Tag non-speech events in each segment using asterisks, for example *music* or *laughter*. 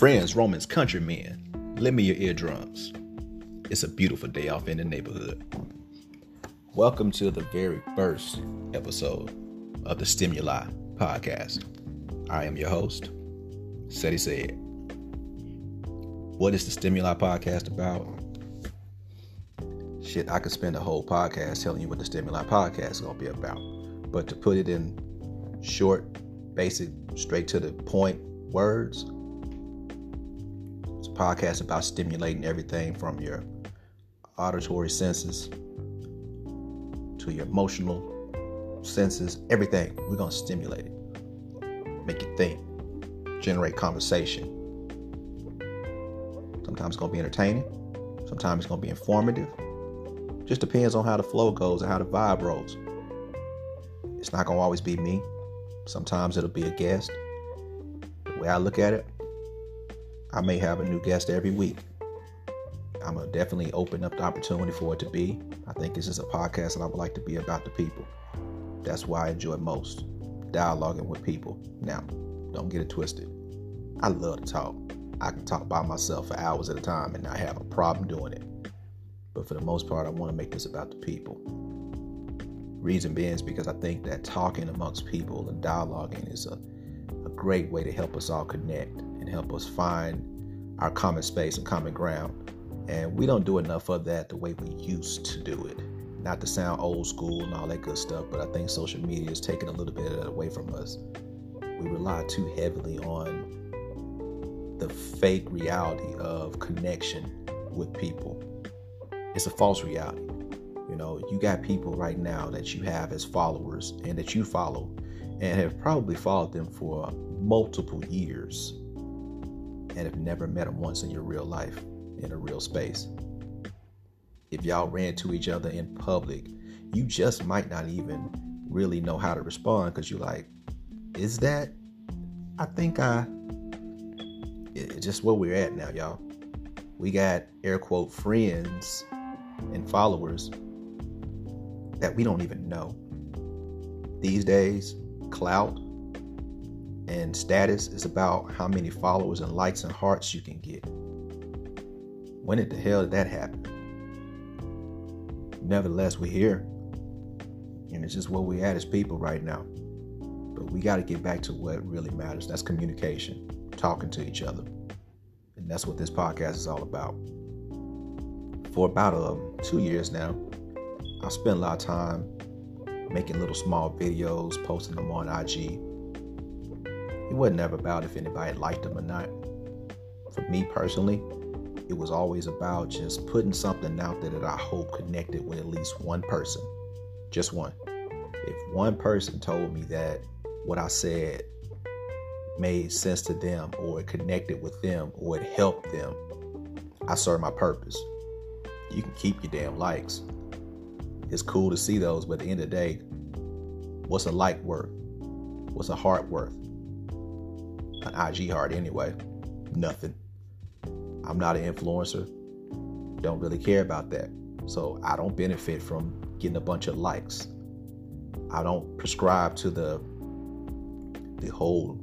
Friends, Romans, countrymen, lend me your eardrums. It's a beautiful day off in the neighborhood. Welcome to the very first episode of the Stimuli Podcast. I am your host, Ceddy Said. What is the Stimuli Podcast about? Shit, I could spend a whole podcast telling you what the Stimuli Podcast is going to be about. But to put it in short, basic, straight to the point words, podcast about stimulating everything from your auditory senses to your emotional senses, everything. We're going to stimulate it, make you think, generate conversation. Sometimes it's going to be entertaining, sometimes it's going to be informative. Just depends on how the flow goes and how the vibe rolls. It's not going to always be me. Sometimes it'll be a guest. The way I look at it, I may have a new guest every week. I'm gonna definitely open up the opportunity for it to be. I think this is a podcast that I would like to be about the people. That's why I enjoy most dialoguing with people. Now, don't get it twisted. I love to talk. I can talk by myself for hours at a time and not have a problem doing it. But for the most part, I want to make this about the people. Reason being is because I think that talking amongst people and dialoguing is a, a great way to help us all connect and help us find our common space and common ground. And we don't do enough of that the way we used to do it. Not to sound old school and all that good stuff, but I think social media is taking a little bit of that away from us. We rely too heavily on the fake reality of connection with people. It's a false reality. You know, you got people right now that you have as followers and that you follow and have probably followed them for multiple years and have never met them once in your real life, in a real space. If y'all ran to each other in public, you just might not even really know how to respond because you're like, is that? I think I. It's just where we're at now, y'all. We got air quote friends and followers that we don't even know. These days, clout and status is about how many followers and likes and hearts you can get. When did the hell did that happen? Nevertheless, we're here. And it's just where we at as people right now. But we got to get back to what really matters. That's communication, talking to each other. And that's what this podcast is all about. For about uh, two years now, I've spent a lot of time making little small videos, posting them on IG it wasn't ever about if anybody liked them or not. For me personally, it was always about just putting something out there that I hope connected with at least one person. Just one. If one person told me that what I said made sense to them or it connected with them or it helped them, I served my purpose. You can keep your damn likes. It's cool to see those, but at the end of the day, what's a like worth? What's a heart worth? An IG heart anyway. Nothing. I'm not an influencer. Don't really care about that. So I don't benefit from getting a bunch of likes. I don't prescribe to the the whole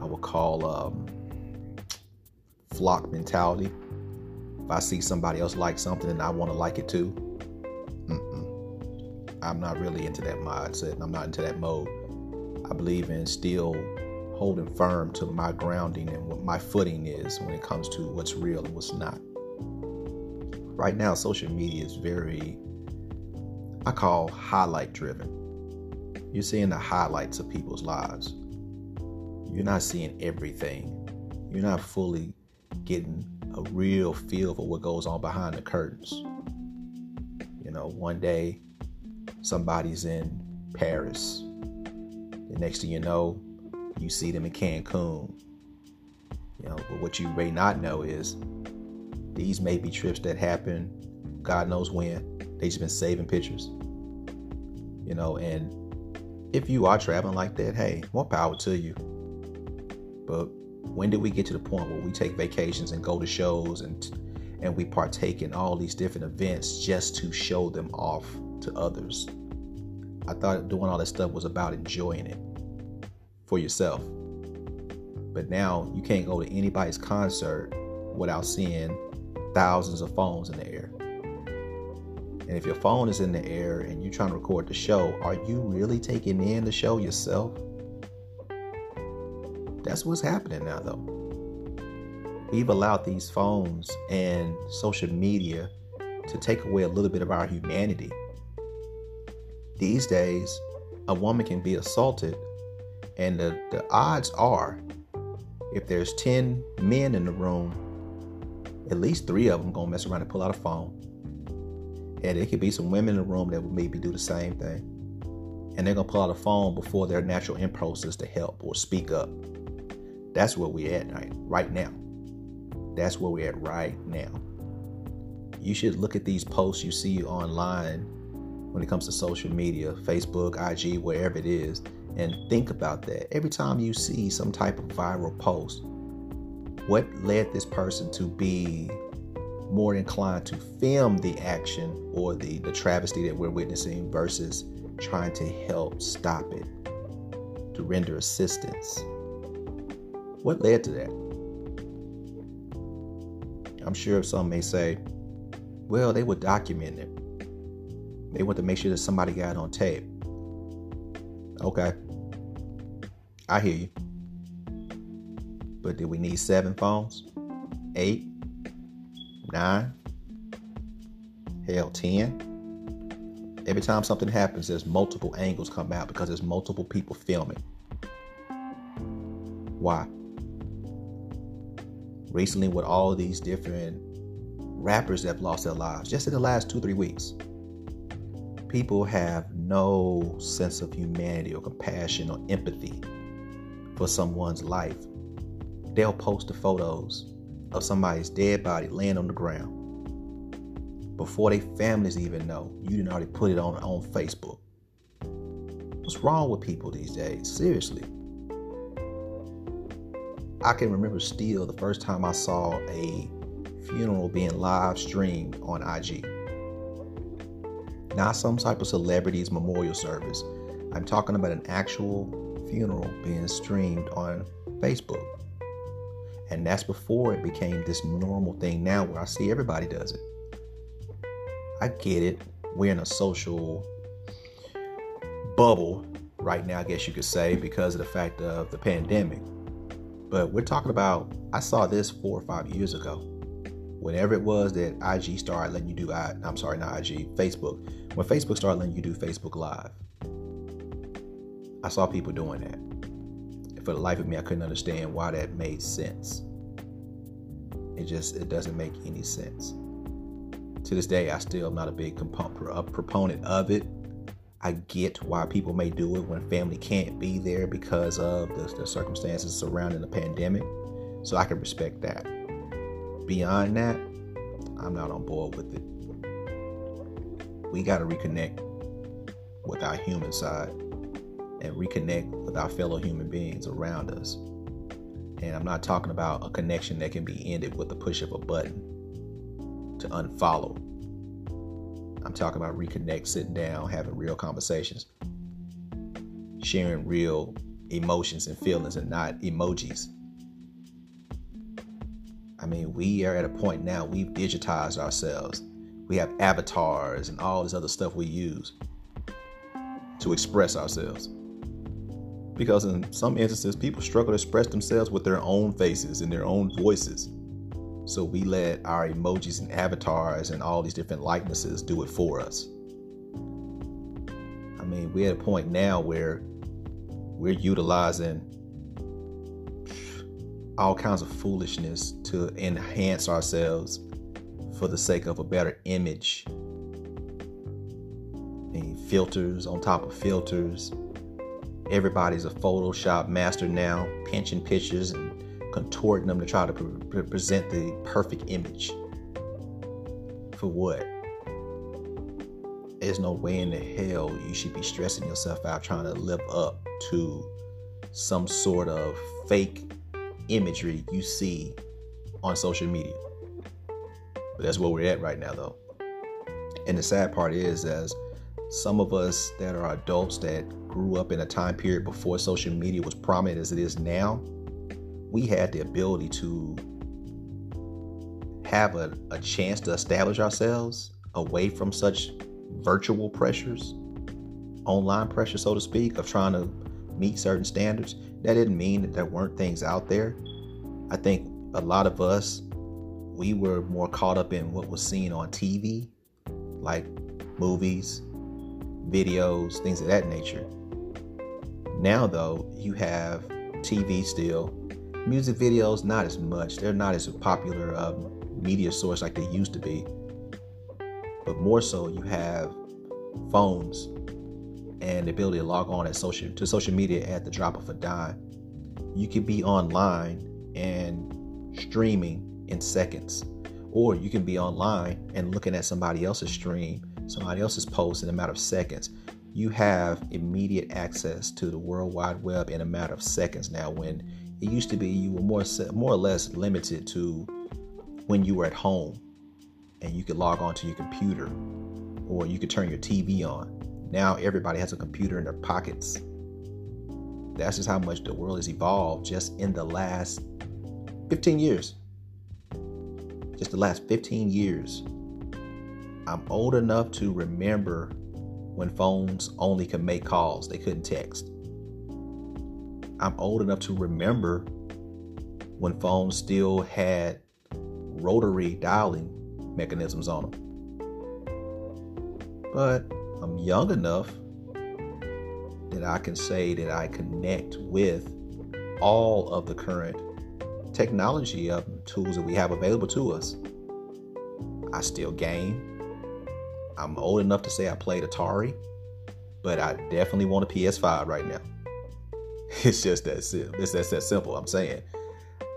I would call um, flock mentality. If I see somebody else like something and I want to like it too, mm-mm. I'm not really into that mindset. I'm not into that mode. I believe in still holding firm to my grounding and what my footing is when it comes to what's real and what's not. Right now, social media is very, I call highlight driven. You're seeing the highlights of people's lives. You're not seeing everything. You're not fully getting a real feel for what goes on behind the curtains. You know, one day somebody's in Paris. The next thing you know, you see them in Cancun. You know, but what you may not know is these may be trips that happen, God knows when. They just been saving pictures. You know, and if you are traveling like that, hey, more power to you. But when did we get to the point where we take vacations and go to shows and and we partake in all these different events just to show them off to others? I thought doing all that stuff was about enjoying it for yourself. But now you can't go to anybody's concert without seeing thousands of phones in the air. And if your phone is in the air and you're trying to record the show, are you really taking in the show yourself? That's what's happening now, though. We've allowed these phones and social media to take away a little bit of our humanity. These days, a woman can be assaulted, and the, the odds are if there's 10 men in the room, at least three of them gonna mess around and pull out a phone. And it could be some women in the room that would maybe do the same thing. And they're gonna pull out a phone before their natural impulse is to help or speak up. That's where we're at right, right now. That's where we're at right now. You should look at these posts you see online when it comes to social media, Facebook, IG, wherever it is, and think about that. Every time you see some type of viral post, what led this person to be more inclined to film the action or the, the travesty that we're witnessing versus trying to help stop it, to render assistance? What led to that? I'm sure some may say, well, they were documenting it. They want to make sure that somebody got on tape. Okay. I hear you. But do we need seven phones? Eight? Nine? Hell, ten? Every time something happens, there's multiple angles come out because there's multiple people filming. Why? recently with all these different rappers that have lost their lives just in the last two, three weeks. People have no sense of humanity or compassion or empathy for someone's life. They'll post the photos of somebody's dead body laying on the ground before their families even know. You didn't already put it on, on Facebook. What's wrong with people these days? Seriously. I can remember still the first time I saw a funeral being live streamed on IG. Not some type of celebrity's memorial service. I'm talking about an actual funeral being streamed on Facebook. And that's before it became this normal thing now where I see everybody does it. I get it. We're in a social bubble right now, I guess you could say, because of the fact of the pandemic. But we're talking about, I saw this four or five years ago. Whenever it was that IG started letting you do, I, I'm sorry, not IG, Facebook. When Facebook started letting you do Facebook Live, I saw people doing that. For the life of me, I couldn't understand why that made sense. It just, it doesn't make any sense. To this day, I still am not a big proponent of it I get why people may do it when family can't be there because of the, the, circumstances surrounding the pandemic. So I can respect that. Beyond that, I'm not on board with it. We got to reconnect with our human side and reconnect with our fellow human beings around us. And I'm not talking about a connection that can be ended with the push of a button to unfollow I'm talking about reconnect, sitting down, having real conversations, sharing real emotions and feelings and not emojis. I mean, we are at a point now, we've digitized ourselves. We have avatars and all this other stuff we use to express ourselves. Because in some instances, people struggle to express themselves with their own faces and their own voices. So we let our emojis and avatars and all these different likenesses do it for us. I mean, we're at a point now where we're utilizing all kinds of foolishness to enhance ourselves for the sake of a better image. Mean, filters on top of filters. Everybody's a Photoshop master now, pinching pictures and contorting them to try to pre- present the perfect image. For what? There's no way in the hell you should be stressing yourself out trying to live up to some sort of fake imagery you see on social media. But that's where we're at right now, though. And the sad part is, as some of us that are adults that grew up in a time period before social media was prominent as it is now, we had the ability to have a, a chance to establish ourselves away from such virtual pressures, online pressure, so to speak, of trying to meet certain standards. That didn't mean that there weren't things out there. I think a lot of us, we were more caught up in what was seen on TV, like movies, videos, things of that nature. Now, though, you have TV still, music videos not as much. They're not as a popular um, media source like they used to be. But more so, you have phones and the ability to log on at social to social media at the drop of a dime. You can be online and streaming in seconds, or you can be online and looking at somebody else's stream, somebody else's post in a matter of seconds. You have immediate access to the World Wide Web in a matter of seconds now. When it used to be, you were more more or less limited to when you were at home and you could log on to your computer or you could turn your TV on. Now everybody has a computer in their pockets. That's just how much the world has evolved just in the last 15 years. Just the last 15 years. I'm old enough to remember when phones only could make calls, they couldn't text. I'm old enough to remember when phones still had rotary dialing mechanisms on them. But I'm young enough that I can say that I connect with all of the current technology of tools that we have available to us. I still game. I'm old enough to say I played Atari, but I definitely want a PS5 right now. *laughs* It's just that simple. It's that simple. I'm saying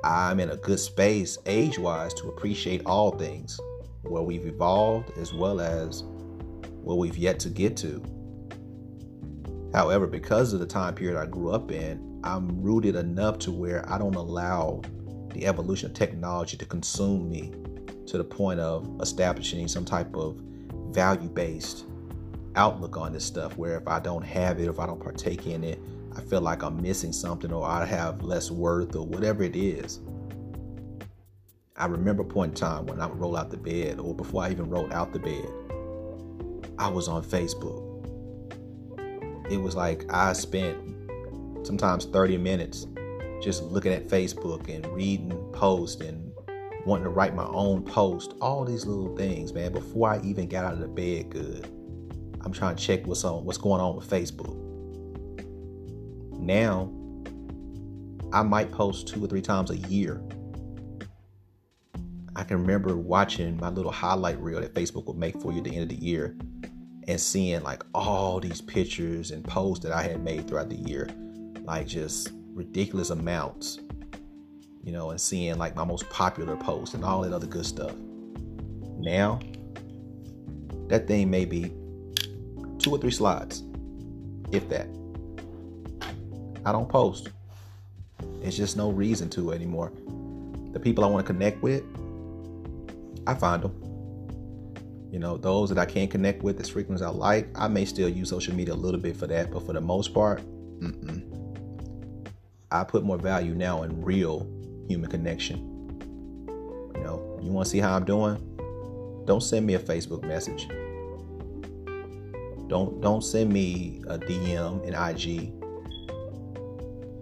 I'm in a good space age wise to appreciate all things where we've evolved as well as where we've yet to get to. However, because of the time period I grew up in, I'm rooted enough to where I don't allow the evolution of technology to consume me to the point of establishing some type of value based outlook on this stuff where if I don't have it, if I don't partake in it, I feel like I'm missing something or I have less worth or whatever it is. I remember a point in time when I would roll out the bed or before I even rolled out the bed, I was on Facebook. It was like I spent sometimes 30 minutes just looking at Facebook and reading posts and wanting to write my own post, all these little things, man, before I even got out of the bed good. I'm trying to check what's on what's going on with Facebook. Now, I might post two or three times a year. I can remember watching my little highlight reel that Facebook would make for you at the end of the year and seeing like all these pictures and posts that I had made throughout the year, like just ridiculous amounts, you know, and seeing like my most popular posts and all that other good stuff. Now, that thing may be two or three slides, if that. I don't post. It's just no reason to anymore. The people I want to connect with, I find them. You know, those that I can't connect with as frequently as I like, I may still use social media a little bit for that, but for the most part, mm-mm. I put more value now in real human connection. You know, you want to see how I'm doing? Don't send me a Facebook message. Don't don't send me a DM in IG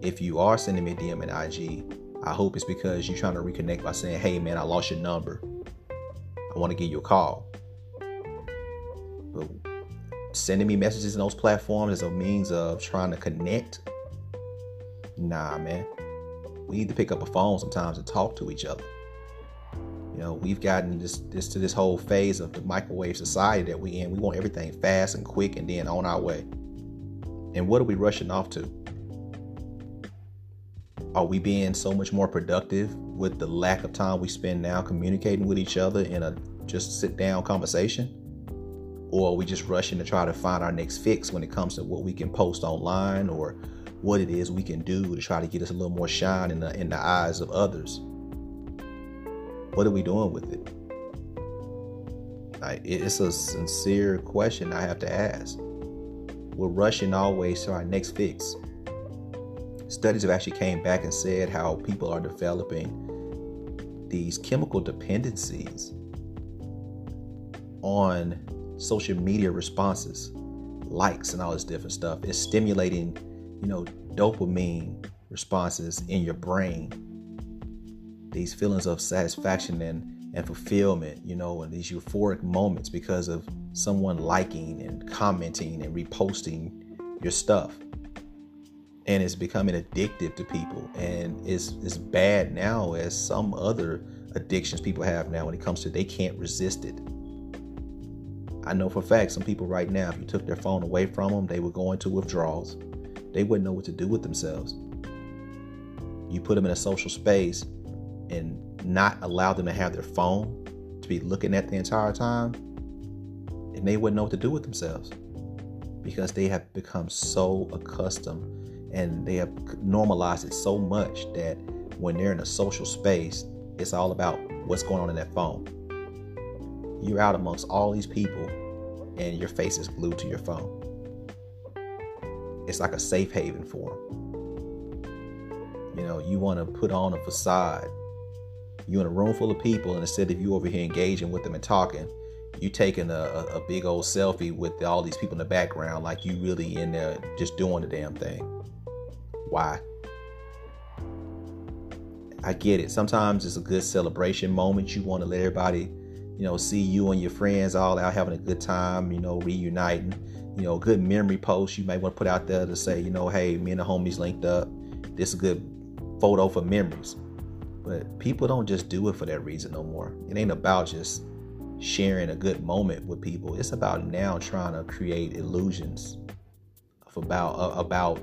if you are sending me a DM in IG, I hope it's because you're trying to reconnect by saying, hey man, I lost your number. I want to give you a call. But sending me messages in those platforms as a means of trying to connect, nah, man. We need to pick up a phone sometimes and talk to each other. You know, we've gotten this, this to this whole phase of the microwave society that we in. We want everything fast and quick and then on our way. And what are we rushing off to? Are we being so much more productive with the lack of time we spend now communicating with each other in a just sit down conversation? Or are we just rushing to try to find our next fix when it comes to what we can post online or what it is we can do to try to get us a little more shine in the, in the eyes of others? What are we doing with it? Like, it's a sincere question I have to ask. We're rushing always to our next fix studies have actually came back and said how people are developing these chemical dependencies on social media responses, likes, and all this different stuff. It's stimulating, you know, dopamine responses in your brain. These feelings of satisfaction and, and fulfillment, you know, and these euphoric moments because of someone liking and commenting and reposting your stuff. And it's becoming addictive to people. And it's, it's bad now as some other addictions people have now when it comes to they can't resist it. I know for a fact some people right now, if you took their phone away from them, they would go into withdrawals. They wouldn't know what to do with themselves. You put them in a social space and not allow them to have their phone to be looking at the entire time, and they wouldn't know what to do with themselves because they have become so accustomed and they have normalized it so much that when they're in a social space, it's all about what's going on in that phone. You're out amongst all these people and your face is glued to your phone. It's like a safe haven for them. You know, you want to put on a facade. You're in a room full of people, and instead of you over here engaging with them and talking, you taking a, a, a big old selfie with all these people in the background, like you really in there just doing the damn thing. Why? I get it. Sometimes it's a good celebration moment. You want to let everybody you know, see you and your friends all out having a good time, you know, reuniting. You know, good memory post you may want to put out there to say, you know, hey, me and the homies linked up. This is a good photo for memories. But people don't just do it for that reason no more. It ain't about just sharing a good moment with people. It's about now trying to create illusions of about uh, about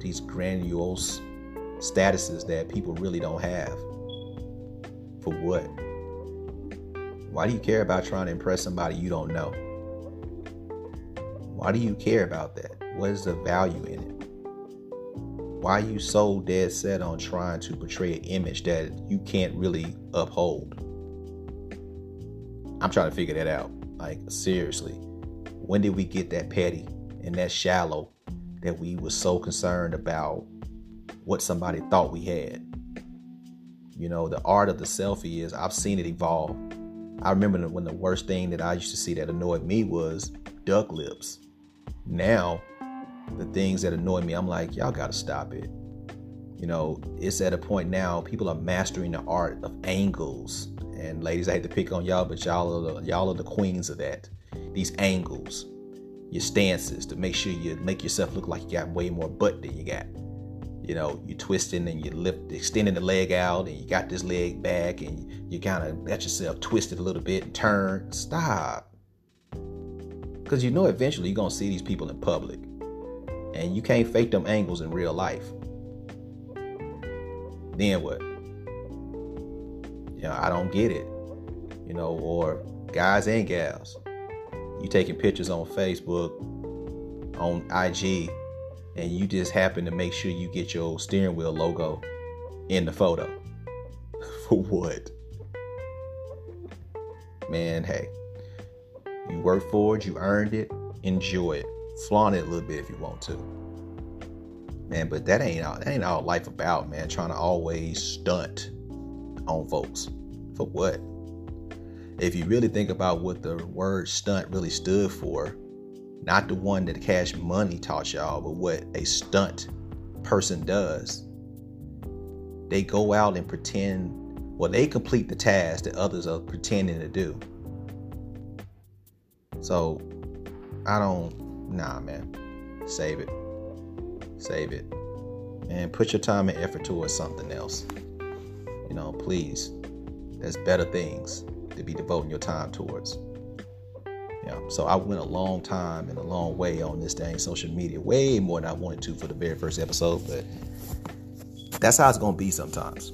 these grandiose statuses that people really don't have. For what? Why do you care about trying to impress somebody you don't know? Why do you care about that? What is the value in it? Why are you so dead set on trying to portray an image that you can't really uphold? I'm trying to figure that out. Like, seriously. When did we get that petty and that shallow that we were so concerned about what somebody thought we had? You know, the art of the selfie is, I've seen it evolve I remember when the worst thing that I used to see that annoyed me was duck lips. Now, the things that annoy me, I'm like, y'all gotta stop it. You know, it's at a point now people are mastering the art of angles. And ladies, I hate to pick on y'all, but y'all are the, y'all are the queens of that. These angles, your stances to make sure you make yourself look like you got way more butt than you got you know, you're twisting and you lift, extending the leg out, and you got this leg back, and you kind of let yourself twist it a little bit and turn. Stop. Because you know eventually you're going to see these people in public, and you can't fake them angles in real life. Then what? You know, I don't get it. You know, or guys and gals, you taking pictures on Facebook, on IG, and you just happen to make sure you get your steering wheel logo in the photo. *laughs* For what? Man, hey. You worked for it, you earned it, enjoy it. Flaunt it a little bit if you want to. Man, but that ain't all that ain't all life about, man. Trying to always stunt on folks. For what? If you really think about what the word stunt really stood for, not the one that Cash Money taught y'all, but what a stunt person does. They go out and pretend, well, they complete the task that others are pretending to do. So, I don't, nah, man. Save it. Save it. And put your time and effort towards something else. You know, please. There's better things to be devoting your time towards. Yeah, so I went a long time and a long way on this dang social media, way more than I wanted to for the very first episode. But that's how it's gonna be sometimes.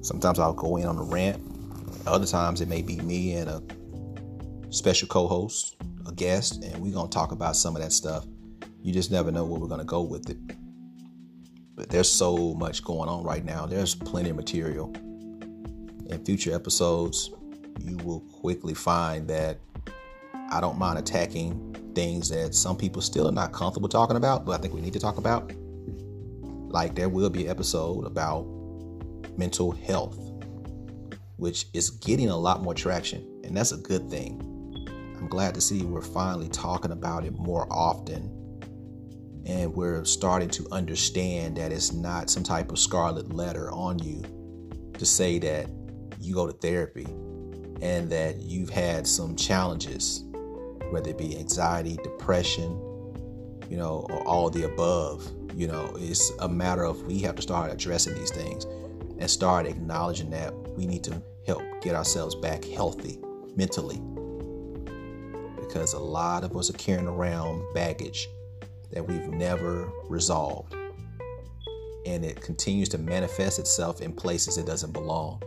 Sometimes I'll go in on a rant. Other times it may be me and a special co-host, a guest, and we're gonna talk about some of that stuff. You just never know where we're gonna go with it. But there's so much going on right now. There's plenty of material. In future episodes, you will quickly find that I don't mind attacking things that some people still are not comfortable talking about, but I think we need to talk about. Like there will be an episode about mental health, which is getting a lot more traction, and that's a good thing. Glad to see we're finally talking about it more often and we're starting to understand that it's not some type of scarlet letter on you to say that you go to therapy and that you've had some challenges, whether it be anxiety, depression, you know, or all the above. You know, it's a matter of we have to start addressing these things and start acknowledging that we need to help get ourselves back healthy mentally. Because a lot of us are carrying around baggage that we've never resolved. And it continues to manifest itself in places it doesn't belong.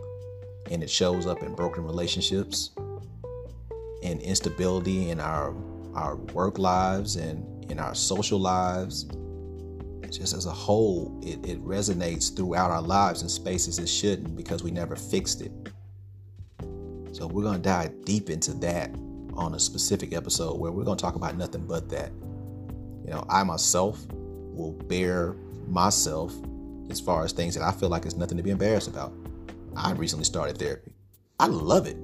And it shows up in broken relationships and instability in our our work lives and in our social lives. Just as a whole, it, it resonates throughout our lives in spaces it shouldn't because we never fixed it. So we're going to dive deep into that on a specific episode where we're going to talk about nothing but that. You know, I myself will bear myself as far as things that I feel like there's nothing to be embarrassed about. I recently started therapy. I love it.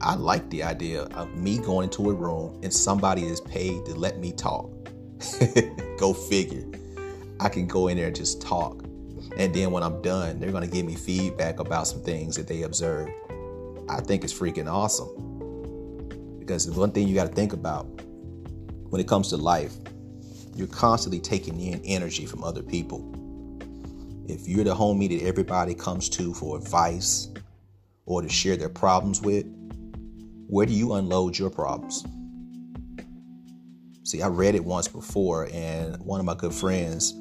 I like the idea of me going into a room and somebody is paid to let me talk. *laughs* go figure. I can go in there and just talk. And then when I'm done, they're going to give me feedback about some things that they observed. I think it's freaking awesome. Because one thing you got to think about when it comes to life, you're constantly taking in energy from other people. If you're the homie that everybody comes to for advice or to share their problems with, where do you unload your problems? See, I read it once before, and one of my good friends,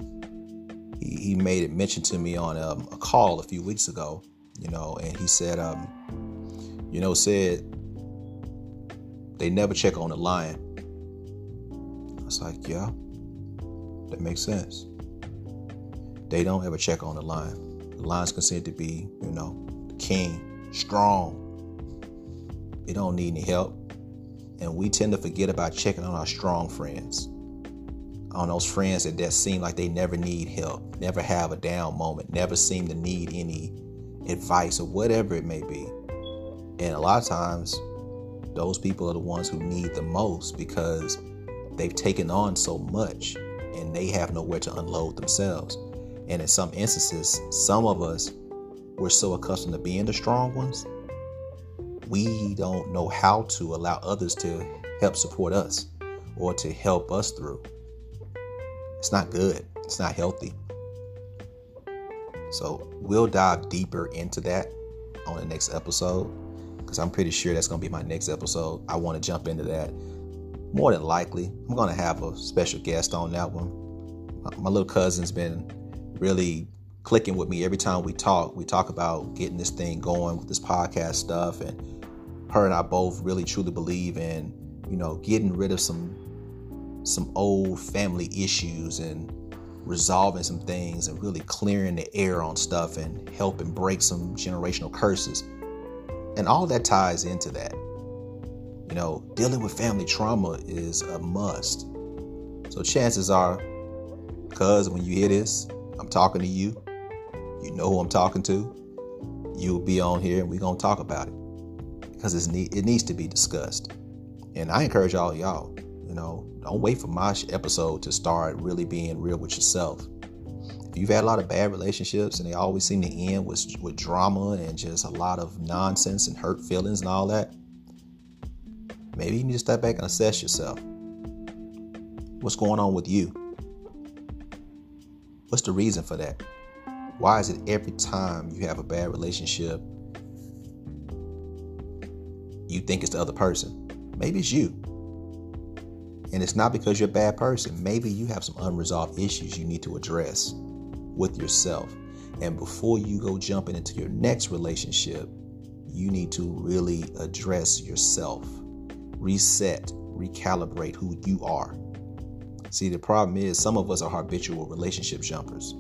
he, he made it mention to me on um, a call a few weeks ago, you know, and he said, um, you know, said they never check on the lion I was like, yeah, that makes sense. They don't ever check on the lion. The lion's considered to be, you know, king, strong. They don't need any help. And we tend to forget about checking on our strong friends. On those friends that, that seem like they never need help, never have a down moment, never seem to need any advice or whatever it may be. And a lot of times, those people are the ones who need the most because they've taken on so much and they have nowhere to unload themselves. And in some instances, some of us, we're so accustomed to being the strong ones, we don't know how to allow others to help support us or to help us through. It's not good, it's not healthy. So we'll dive deeper into that on the next episode because I'm pretty sure that's going to be my next episode. I want to jump into that more than likely, I'm going to have a special guest on that one. My, my little cousin's been really clicking with me every time we talk. We talk about getting this thing going with this podcast stuff, and her and I both really truly believe in, you know, getting rid of some some old family issues and resolving some things and really clearing the air on stuff and helping break some generational curses. And all that ties into that. You know, dealing with family trauma is a must. So chances are, cuz when you hear this, I'm talking to you. You know who I'm talking to. You'll be on here and we're gonna talk about it. Because it's it needs to be discussed. And I encourage all y'all, you know, don't wait for my episode to start really being real with yourself. If you've had a lot of bad relationships and they always seem to end with, with drama and just a lot of nonsense and hurt feelings and all that, Maybe you need to step back and assess yourself. What's going on with you? What's the reason for that? Why is it every time you have a bad relationship, you think it's the other person? Maybe it's you. And it's not because you're a bad person. Maybe you have some unresolved issues you need to address with yourself. And before you go jumping into your next relationship, you need to really address yourself reset, recalibrate who you are. See, the problem is some of us are habitual relationship jumpers.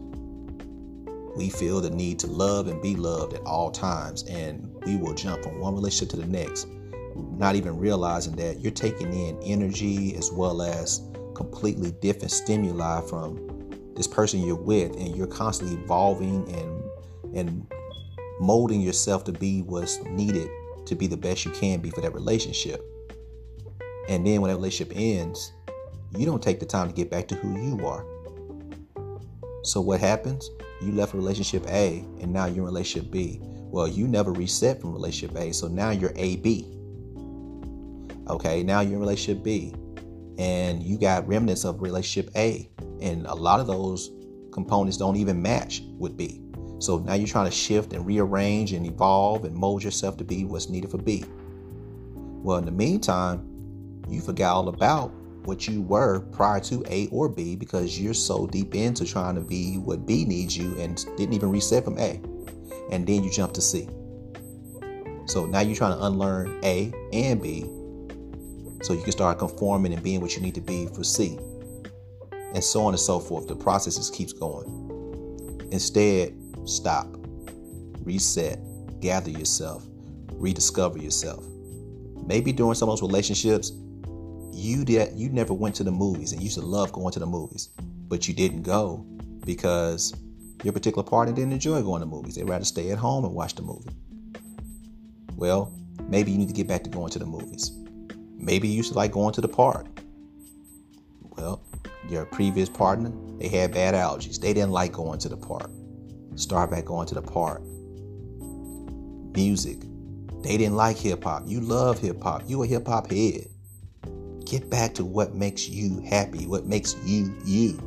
We feel the need to love and be loved at all times, and we will jump from one relationship to the next, not even realizing that you're taking in energy as well as completely different stimuli from this person you're with and you're constantly evolving and and molding yourself to be what's needed to be the best you can be for that relationship. And then when that relationship ends, you don't take the time to get back to who you are. So what happens? You left relationship A and now you're in relationship B. Well, you never reset from relationship A, so now you're AB. Okay, now you're in relationship B and you got remnants of relationship A. And a lot of those components don't even match with B. So now you're trying to shift and rearrange and evolve and mold yourself to be what's needed for B. Well, in the meantime, you forgot all about what you were prior to A or B because you're so deep into trying to be what B needs you and didn't even reset from A. And then you jump to C. So now you're trying to unlearn A and B so you can start conforming and being what you need to be for C. And so on and so forth. The process just keeps going. Instead, stop, reset, gather yourself, rediscover yourself. Maybe during some of those relationships, you did you never went to the movies and you used to love going to the movies, but you didn't go because your particular partner didn't enjoy going to movies. They'd rather stay at home and watch the movie. Well, maybe you need to get back to going to the movies. Maybe you to like going to the park. Well, your previous partner, they had bad allergies. They didn't like going to the park. Start back going to the park. Music. They didn't like hip hop. You love hip hop. You a hip hop head. Get back to what makes you happy, what makes you you.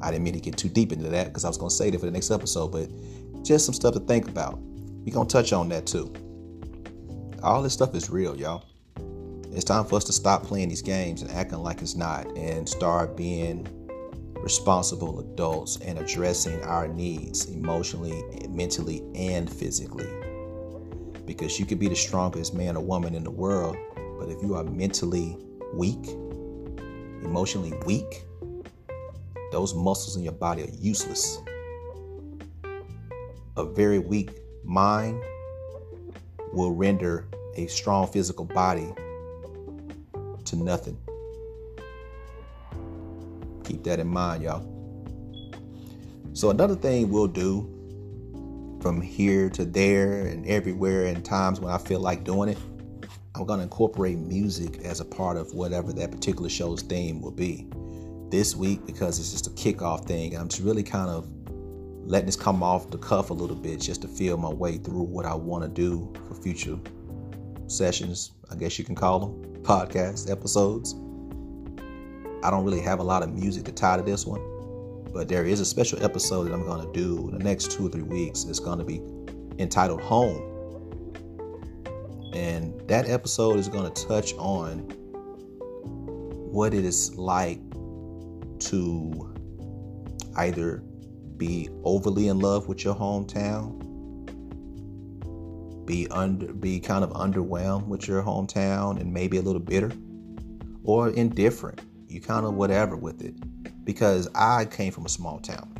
I didn't mean to get too deep into that because I was going to say that for the next episode, but just some stuff to think about. We're going to touch on that too. All this stuff is real, y'all. It's time for us to stop playing these games and acting like it's not and start being responsible adults and addressing our needs emotionally, mentally, and physically. Because you could be the strongest man or woman in the world, but if you are mentally weak, emotionally weak, those muscles in your body are useless. A very weak mind will render a strong physical body to nothing. Keep that in mind, y'all. So, another thing we'll do from here to there and everywhere, and times when I feel like doing it, I'm going to incorporate music as a part of whatever that particular show's theme will be. This week, because it's just a kickoff thing, I'm just really kind of letting this come off the cuff a little bit just to feel my way through what I want to do for future sessions, I guess you can call them podcast episodes. I don't really have a lot of music to tie to this one, but there is a special episode that I'm going to do in the next two or three weeks. It's going to be entitled Home. And that episode is going to touch on what it is like to either be overly in love with your hometown, be under be kind of underwhelmed with your hometown and maybe a little bitter or indifferent. You kind of whatever with it. Because I came from a small town.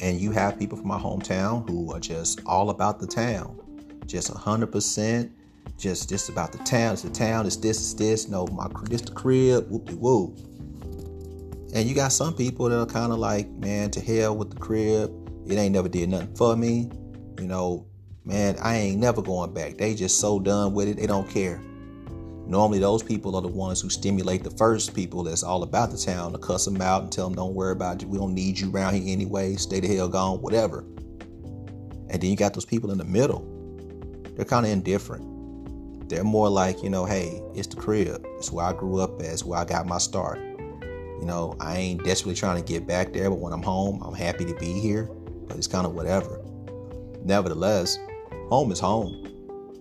And you have people from my hometown who are just all about the town. Just 100% just just about the town. It's the town. It's this. It's this. No, my this the crib. Whoop de whoop. And you got some people that are kind of like, man, to hell with the crib. It ain't never did nothing for me. You know, man, I ain't never going back. They just so done with it. They don't care. Normally, those people are the ones who stimulate the first people that's all about the town to cuss them out and tell them, don't worry about it. We don't need you around here anyway. Stay the hell gone, whatever. And then you got those people in the middle. They're kind of indifferent. They're more like, you know, hey, it's the crib. It's where I grew up at. It's where I got my start. You know, I ain't desperately trying to get back there, but when I'm home, I'm happy to be here. But it's kind of whatever. Nevertheless, home is home.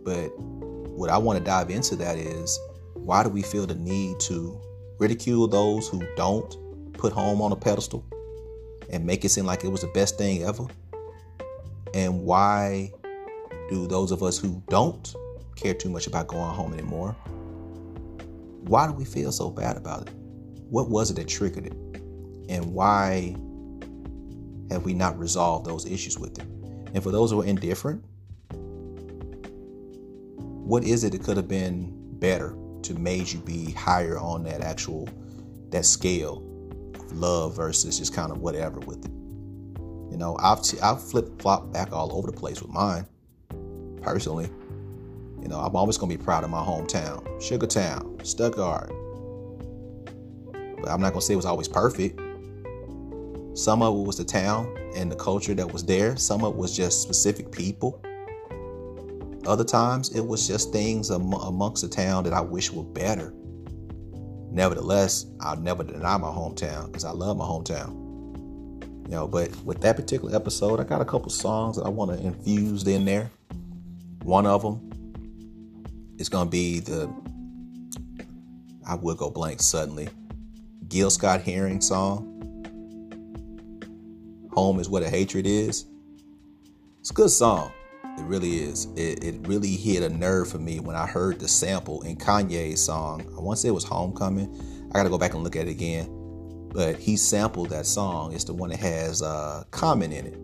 But what I want to dive into that is why do we feel the need to ridicule those who don't put home on a pedestal and make it seem like it was the best thing ever? And why do those of us who don't care too much about going home anymore, why do we feel so bad about it? What was it that triggered it? And why have we not resolved those issues with it? And for those who are indifferent, what is it that could have been better to made you be higher on that actual that scale of love versus just kind of whatever with it. You know, I've I've flip flop back all over the place with mine. Personally, you know, I'm always gonna be proud of my hometown, Sugartown, Stuttgart. But I'm not gonna say it was always perfect. Some of it was the town and the culture that was there. Some of it was just specific people. Other times it was just things amongst the town that I wish were better. Nevertheless, I'll never deny my hometown because I love my hometown. You know, but with that particular episode, I got a couple songs that I want to infuse in there. One of them is going to be the I will go blank suddenly. Gil Scott Heron song. Home is where the hatred is. It's a good song. It really is. It, it really hit a nerve for me when I heard the sample in Kanye's song. I want to say it was Homecoming. I got to go back and look at it again. But he sampled that song. It's the one that has uh, Common in it.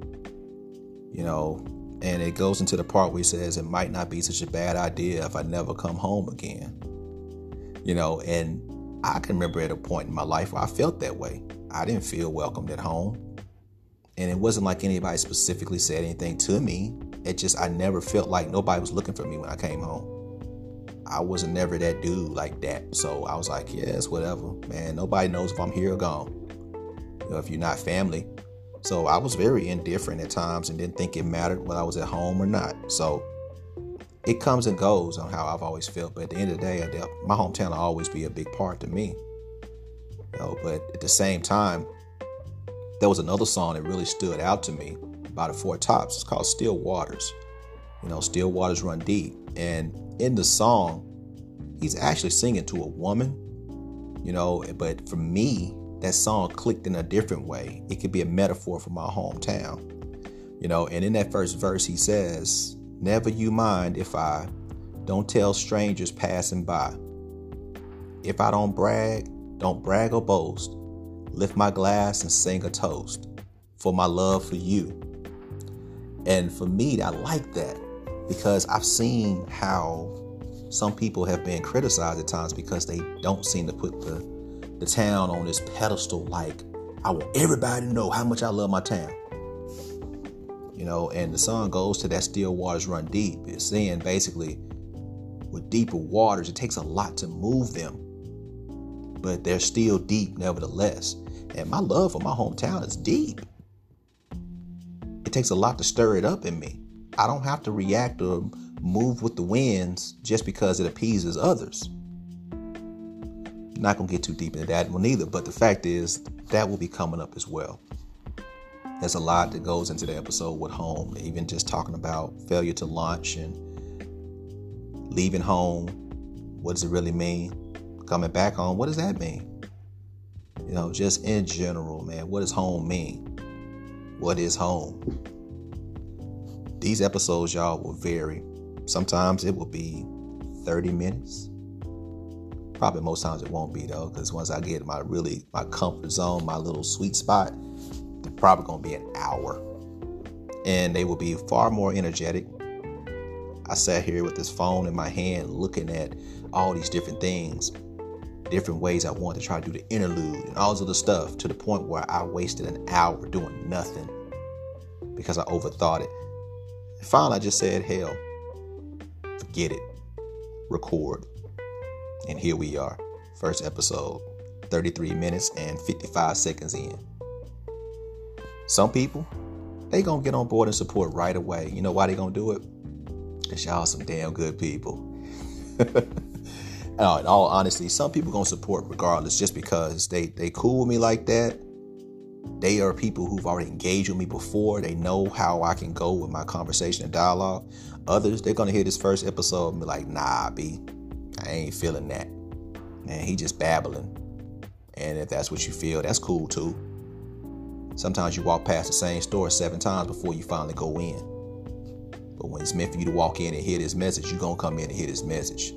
You know, and it goes into the part where he says, It might not be such a bad idea if I never come home again. You know, and I can remember at a point in my life where I felt that way. I didn't feel welcomed at home. And it wasn't like anybody specifically said anything to me. It just, I never felt like nobody was looking for me when I came home. I wasn't never that dude like that. So I was like, it's whatever, man. Nobody knows if I'm here or gone. You know, if you're not family. So I was very indifferent at times and didn't think it mattered whether I was at home or not. So it comes and goes on how I've always felt. But at the end of the day, my hometown will always be a big part to me. You know, but at the same time, there was another song that really stood out to me by the Four Tops. It's called Still Waters. You know, Still Waters Run Deep. And in the song, he's actually singing to a woman, you know, but for me, that song clicked in a different way. It could be a metaphor for my hometown, you know, and in that first verse, he says, Never you mind if I don't tell strangers passing by. If I don't brag, don't brag or boast lift my glass and sing a toast for my love for you. And for me, I like that because I've seen how some people have been criticized at times because they don't seem to put the, the town on this pedestal like, I want everybody to know how much I love my town. You know, and the song goes to that still waters run deep. It's saying basically, with deeper waters, it takes a lot to move them, but they're still deep nevertheless. And my love for my hometown is deep. It takes a lot to stir it up in me. I don't have to react or move with the winds just because it appeases others. Not gonna get too deep into that one either, but the fact is that will be coming up as well. There's a lot that goes into the episode with home, even just talking about failure to launch and leaving home. What does it really mean? Coming back home, what does that mean? You know, just in general, man, what does home mean? What is home? These episodes, y'all, will vary. Sometimes it will be 30 minutes. Probably most times it won't be though, because once I get my really my comfort zone, my little sweet spot, probably gonna be an hour. And they will be far more energetic. I sat here with this phone in my hand looking at all these different things different ways I wanted to try to do the interlude and all this other stuff to the point where I wasted an hour doing nothing because I overthought it. And finally, I just said, hell, forget it, record. And here we are, first episode, 33 minutes and 55 seconds in. Some people, they gonna get on board and support right away. You know why they gonna do it? Cause y'all some damn good people. uh, *laughs* in all honesty, some people gonna support regardless, just because they they cool with me like that. They are people who've already engaged with me before. They know how I can go with my conversation and dialogue. Others, they're gonna hear this first episode and be like, "Nah, B, I ain't feeling that." Man, he just babbling. And if that's what you feel, that's cool too. Sometimes you walk past the same store seven times before you finally go in. But when it's meant for you to walk in and hear this message, you're gonna come in and hear this message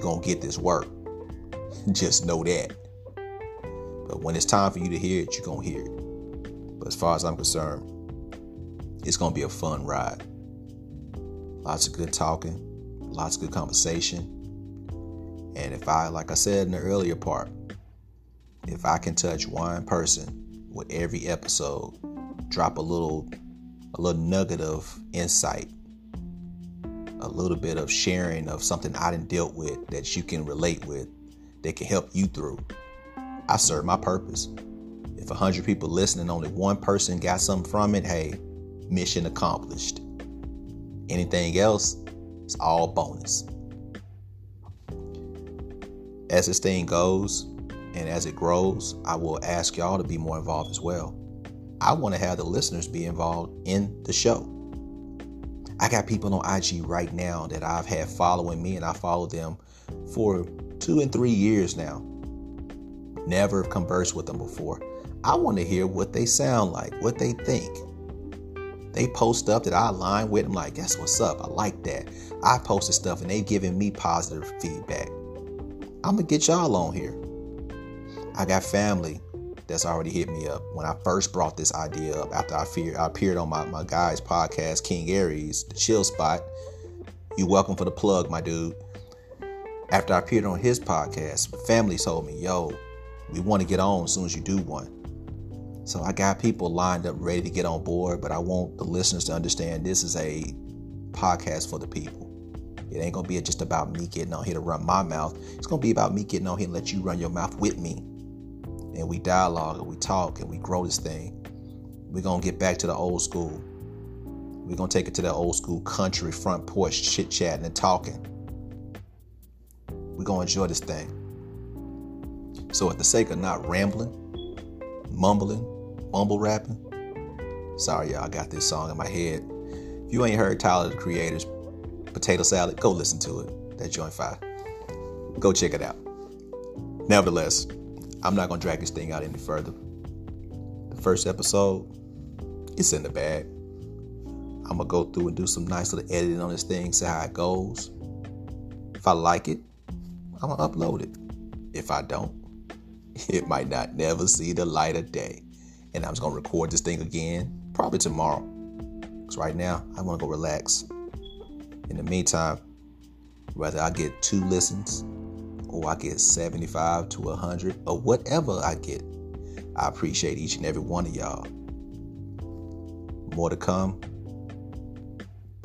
you're going to get this work. *laughs* Just know that. But when it's time for you to hear it, you're going to hear it. But as far as I'm concerned, it's going to be a fun ride. Lots of good talking, lots of good conversation. And if I, like I said in the earlier part, if I can touch one person with every episode, drop a little a little nugget of insight, a little bit of sharing of something I didn't dealt with that you can relate with, that can help you through. I serve my purpose. If a hundred people listening, only one person got something from it, hey, mission accomplished. Anything else, it's all bonus. As this thing goes and as it grows, I will ask y'all to be more involved as well. I want to have the listeners be involved in the show. I got people on IG right now that I've had following me, and I follow them for two and three years now. Never conversed with them before. I want to hear what they sound like, what they think. They post stuff that I align with. I'm like, guess what's up? I like that. I posted stuff and they giving me positive feedback. I'm gonna get y'all on here. I got family that's already hit me up. When I first brought this idea up after I, I appeared on my, my guy's podcast, King Aries, the chill spot. You welcome for the plug, my dude. After I appeared on his podcast, family told me, yo, we want to get on as soon as you do one. So I got people lined up ready to get on board, but I want the listeners to understand this is a podcast for the people. It ain't gonna be just about me getting on here to run my mouth. It's gonna be about me getting on here and let you run your mouth with me and we dialogue and we talk and we grow this thing. We're gonna get back to the old school. We're gonna take it to the old school country front porch chit chatting and talking. We're gonna enjoy this thing. So, at the sake of not rambling, mumbling, mumble rapping, sorry, y'all, I got this song in my head. If you ain't heard Tyler the Creator's Potato Salad, go listen to it. That joint fire. Go check it out. Nevertheless, I'm not gonna drag this thing out any further. The first episode, it's in the bag. I'm gonna go through and do some nice little editing on this thing, see how it goes. If I like it, I'm gonna upload it. If I don't, *laughs* it might not never see the light of day. And I'm just gonna record this thing again, probably tomorrow. Because right now, I wanna go relax. In the meantime, whether I get two listens or I get 75 to 100 or whatever I get. I appreciate each and every one of y'all. More to come.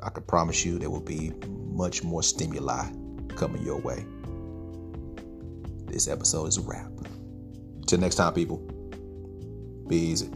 I can promise you there will be much more stimuli coming your way. This episode is a wrap. Till next time, people, be easy.